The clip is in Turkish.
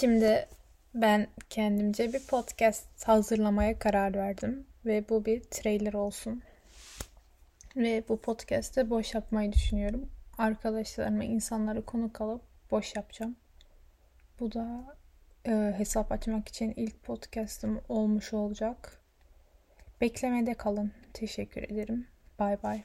Şimdi ben kendimce bir podcast hazırlamaya karar verdim ve bu bir trailer olsun. Ve bu podcast'te boş yapmayı düşünüyorum. Arkadaşlarıma, insanları konuk alıp boş yapacağım. Bu da e, hesap açmak için ilk podcast'ım olmuş olacak. Beklemede kalın. Teşekkür ederim. Bay bay.